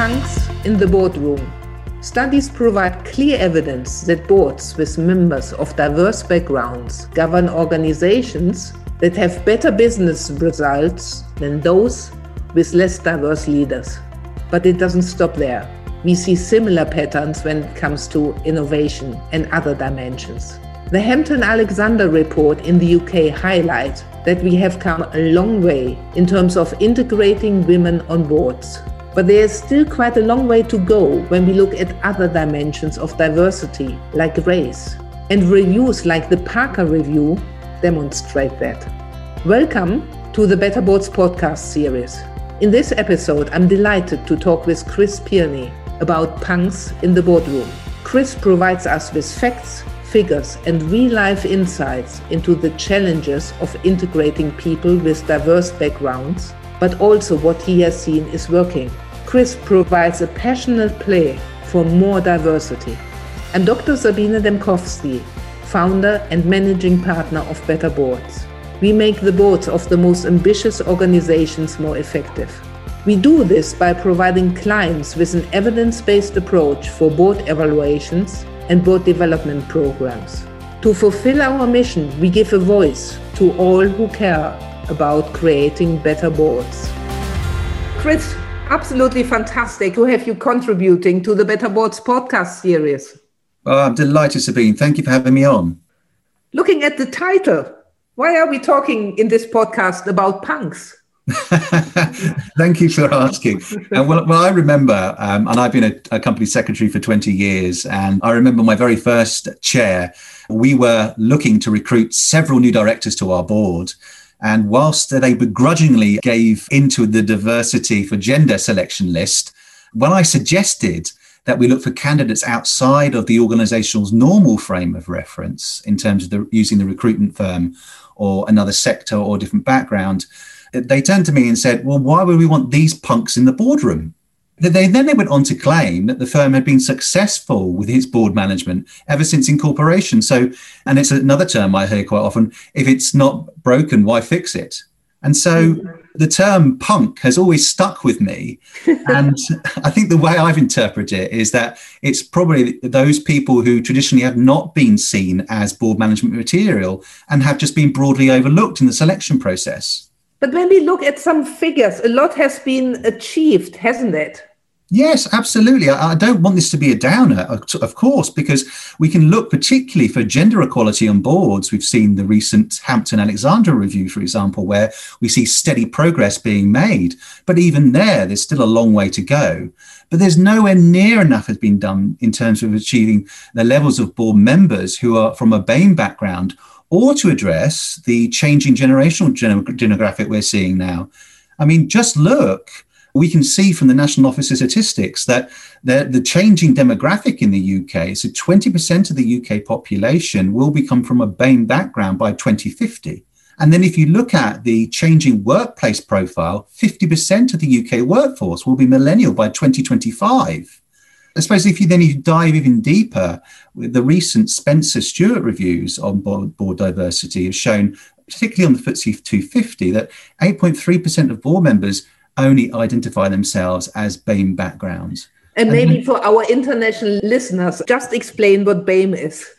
in the boardroom. Studies provide clear evidence that boards with members of diverse backgrounds govern organizations that have better business results than those with less diverse leaders. But it doesn't stop there. We see similar patterns when it comes to innovation and other dimensions. The Hampton Alexander report in the UK highlights that we have come a long way in terms of integrating women on boards. But there is still quite a long way to go when we look at other dimensions of diversity, like race. And reviews like the Parker Review demonstrate that. Welcome to the Better Boards podcast series. In this episode, I'm delighted to talk with Chris Pirnie about punks in the boardroom. Chris provides us with facts, figures, and real life insights into the challenges of integrating people with diverse backgrounds, but also what he has seen is working. Chris provides a passionate play for more diversity. I'm Dr. Sabine Dembkowski, founder and managing partner of Better Boards. We make the boards of the most ambitious organizations more effective. We do this by providing clients with an evidence based approach for board evaluations and board development programs. To fulfill our mission, we give a voice to all who care about creating better boards. Chris, absolutely fantastic to have you contributing to the Better Boards podcast series. Oh, I'm delighted, Sabine. Thank you for having me on. Looking at the title, why are we talking in this podcast about punks? Thank you for asking. Uh, well, well, I remember, um, and I've been a, a, company secretary for 20 years, and I remember my very first chair, we were looking to recruit several new directors to our board. And whilst they begrudgingly gave into the diversity for gender selection list, when I suggested that we look for candidates outside of the organization's normal frame of reference in terms of the, using the recruitment firm or another sector or different background, they turned to me and said, Well, why would we want these punks in the boardroom? They, then they went on to claim that the firm had been successful with its board management ever since incorporation. So, and it's another term I hear quite often if it's not broken, why fix it? And so mm-hmm. the term punk has always stuck with me. And I think the way I've interpreted it is that it's probably those people who traditionally have not been seen as board management material and have just been broadly overlooked in the selection process. But when we look at some figures, a lot has been achieved, hasn't it? Yes, absolutely. I, don't want this to be a downer, uh, of course, because we can look particularly for gender equality on boards. We've seen the recent Hampton Alexander review, for example, where we see steady progress being made. But even there, there's still a long way to go. But there's nowhere near enough has been done in terms of achieving the levels of board members who are from a BAME background or to address the changing generational demographic we're seeing now. I mean, just look we can see from the National Office of Statistics that the, the changing demographic in the UK, so 20% of the UK population will become from a BAME background by 2050. And then if you look at the changing workplace profile, 50% of the UK workforce will be millennial by 2025. I suppose if you then you dive even deeper, the recent Spencer Stuart reviews on board, board diversity have shown, particularly on the FTSE 250, that 8.3% of board members only identify themselves as BAME backgrounds. And maybe for our international listeners, just explain what BAME is.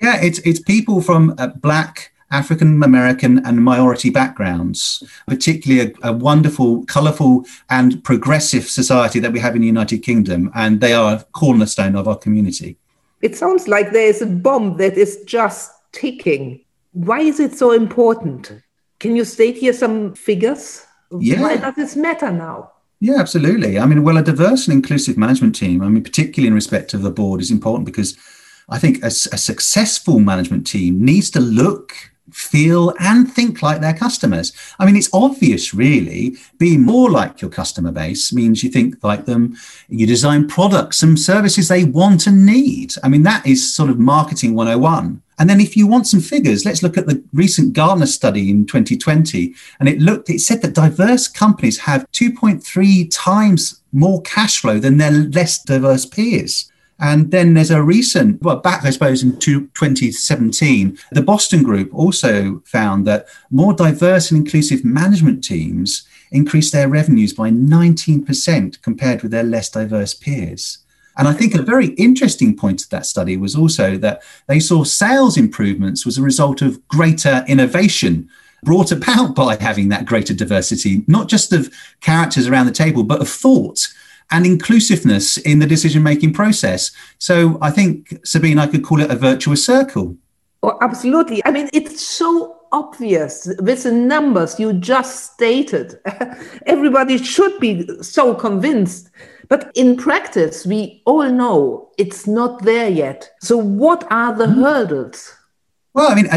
Yeah, it's it's people from uh, black, African American, and minority backgrounds, particularly a, a wonderful, colourful, and progressive society that we have in the United Kingdom, and they are a cornerstone of our community. It sounds like there is a bomb that is just ticking. Why is it so important? Can you state here some figures? Yeah. why does this matter now? Yeah, absolutely. I mean, well, a diverse and inclusive management team, I mean, particularly in respect of the board, is important because I think a, a successful management team needs to look feel and think like their customers. I mean, it's obvious, really. Being more like your customer base means you think like them, you design products and services they want and need. I mean, that is sort of marketing 101. And then if you want some figures, let's look at the recent Gartner study in 2020. And it looked, it said that diverse companies have 2.3 times more cash flow than their less diverse peers. And then there's a recent, well, back, I suppose, in 2017, the Boston Group also found that more diverse and inclusive management teams increased their revenues by 19% compared with their less diverse peers. And I think a very interesting point of that study was also that they saw sales improvements was a result of greater innovation brought about by having that greater diversity, not just of characters around the table, but of thought and inclusiveness in the decision making process. So I think, Sabine, I could call it a virtuous circle. Oh, absolutely. I mean, it's so obvious with the numbers you just stated. Everybody should be so convinced. But in practice, we all know it's not there yet. So, what are the mm. hurdles? Well, I mean,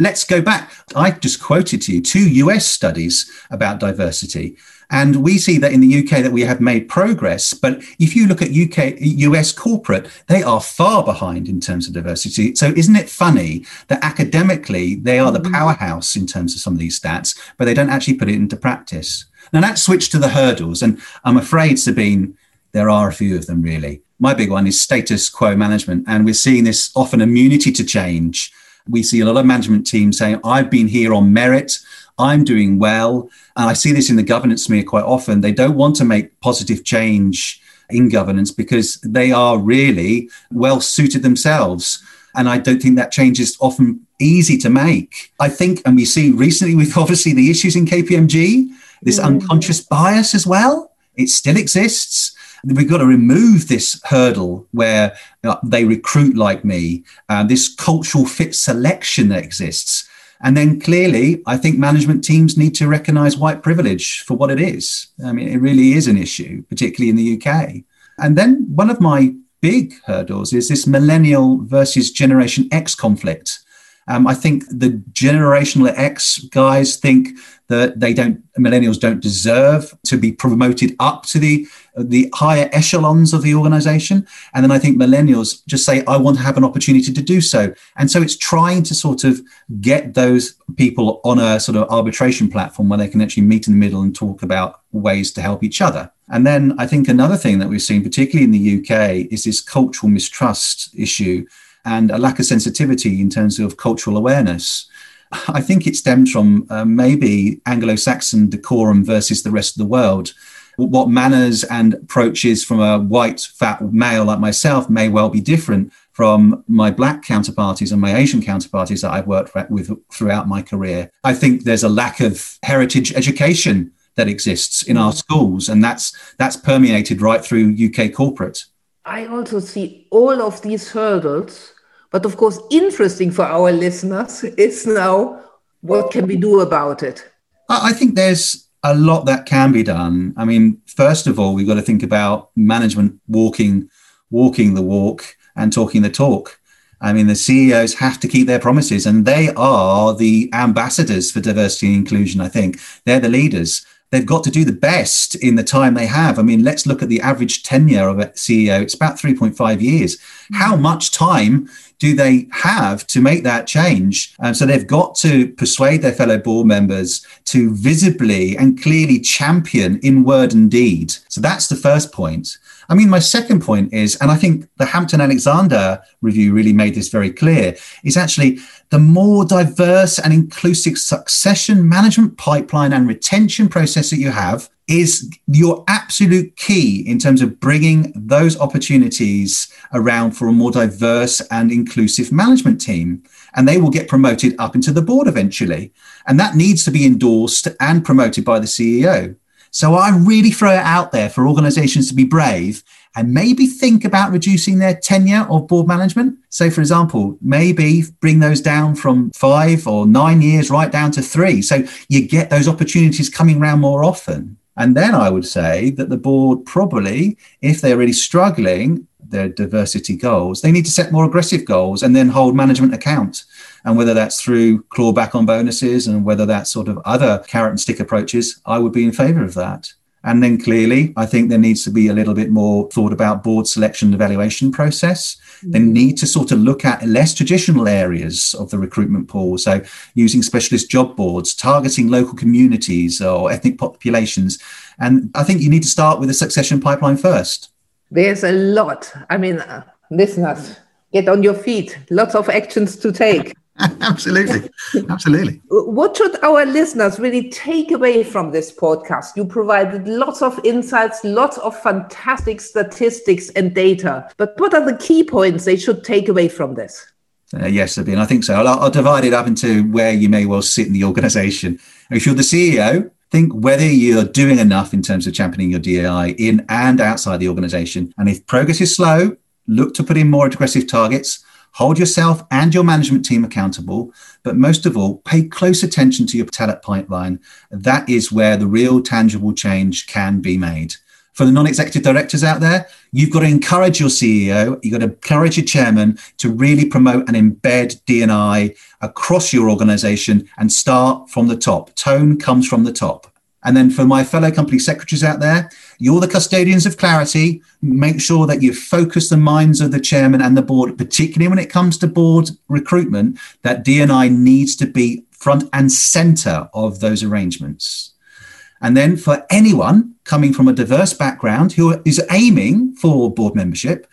let's go back. I just quoted to you two US studies about diversity. And we see that in the UK that we have made progress. But if you look at UK, US corporate, they are far behind in terms of diversity. So isn't it funny that academically they are the mm-hmm. powerhouse in terms of some of these stats, but they don't actually put it into practice? Now let's switch to the hurdles. And I'm afraid, Sabine, there are a few of them really. My big one is status quo management. And we're seeing this often immunity to change we see a lot of management teams saying, I've been here on merit, I'm doing well. And I see this in the governance smear quite often. They don't want to make positive change in governance because they are really well suited themselves. And I don't think that change is often easy to make. I think, and we see recently with obviously the issues in KPMG, this mm. unconscious bias as well, it still exists we've got to remove this hurdle where uh, they recruit like me, uh, this cultural fit selection that exists. And then clearly, I think management teams need to recognize white privilege for what it is. I mean, it really is an issue, particularly in the UK. And then one of my big hurdles is this millennial versus Generation X conflict. Um, I think the generational X guys think that they don't millennials don't deserve to be promoted up to the the higher echelons of the organization and then i think millennials just say i want to have an opportunity to do so and so it's trying to sort of get those people on a sort of arbitration platform where they can actually meet in the middle and talk about ways to help each other and then i think another thing that we've seen particularly in the uk is this cultural mistrust issue and a lack of sensitivity in terms of cultural awareness. I think it stems from uh, maybe Anglo Saxon decorum versus the rest of the world. What manners and approaches from a white, fat male like myself may well be different from my black counterparties and my Asian counterparties that I've worked with throughout my career. I think there's a lack of heritage education that exists in our schools, and that's that's permeated right through UK corporate. I also see all of these hurdles but of course, interesting for our listeners is now what can we do about it? I think there's a lot that can be done. I mean, first of all, we've got to think about management walking, walking the walk and talking the talk. I mean, the CEOs have to keep their promises, and they are the ambassadors for diversity and inclusion. I think they're the leaders they've got to do the best in the time they have. I mean, let's look at the average tenure of a CEO. It's about 3.5 years. Mm-hmm. How much time do they have to make that change? Um, so they've got to persuade their fellow board members to visibly and clearly champion in word and deed. So that's the first point. I mean, my second point is, and I think the Hampton Alexander review really made this very clear, is actually the more diverse and inclusive succession management pipeline and retention process that you have is your absolute key in terms of bringing those opportunities around for a more diverse and inclusive management team. And they will get promoted up into the board eventually. And that needs to be endorsed and promoted by the CEO. So I really throw it out there for organizations to be brave and maybe think about reducing their tenure of board management. So, for example, maybe bring those down from five or nine years right down to three. So you get those opportunities coming around more often. And then I would say that the board probably, if they're really struggling, their diversity goals, they need to set more aggressive goals and then hold management account and whether that's through clawback on bonuses and whether that's sort of other carrot and stick approaches, I would be in favor of that. And then clearly, I think there needs to be a little bit more thought about board selection and evaluation process. Mm-hmm. They need to sort of look at less traditional areas of the recruitment pool. So using specialist job boards, targeting local communities or ethnic populations. And I think you need to start with a succession pipeline first. There's a lot. I mean, listeners, get on your feet. Lots of actions to take. absolutely. Absolutely. What should our listeners really take away from this podcast? You provided lots of insights, lots of fantastic statistics and data. But what are the key points they should take away from this? Uh, yes, Sabine, I think so. I'll, I'll divide it up into where you may well sit in the organization. If you're the CEO, think whether you're doing enough in terms of championing your DEI in and outside the organization. And if progress is slow, look to put in more aggressive targets Hold yourself and your management team accountable, but most of all, pay close attention to your talent pipeline. That is where the real tangible change can be made. For the non executive directors out there, you've got to encourage your CEO, you've got to encourage your chairman to really promote and embed DNI across your organization and start from the top. Tone comes from the top. And then for my fellow company secretaries out there, you're the custodians of clarity. Make sure that you focus the minds of the chairman and the board, particularly when it comes to board recruitment, that DNI needs to be front and center of those arrangements. And then for anyone coming from a diverse background who is aiming for board membership,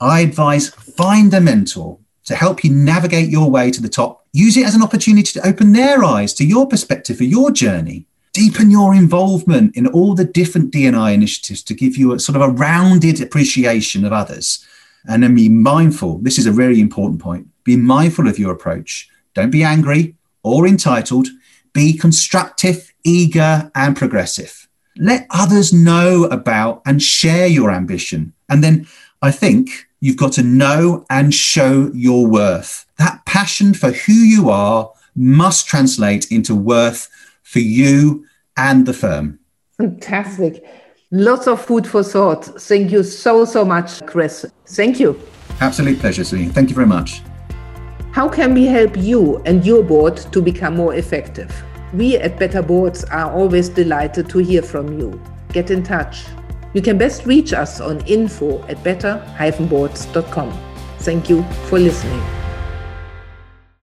I advise find a mentor to help you navigate your way to the top. Use it as an opportunity to open their eyes to your perspective for your journey deepen your involvement in all the different DNI initiatives to give you a sort of a rounded appreciation of others. And then be mindful. This is a really important point. Be mindful of your approach. Don't be angry or entitled. Be constructive, eager, and progressive. Let others know about and share your ambition. And then I think you've got to know and show your worth. That passion for who you are must translate into worth for you and the firm. Fantastic. Lots of food for thought. Thank you so, so much, Chris. Thank you. Absolute pleasure, Celine. Thank you very much. How can we help you and your board to become more effective? We at Better Boards are always delighted to hear from you. Get in touch. You can best reach us on info at better-boards.com. Thank you for listening.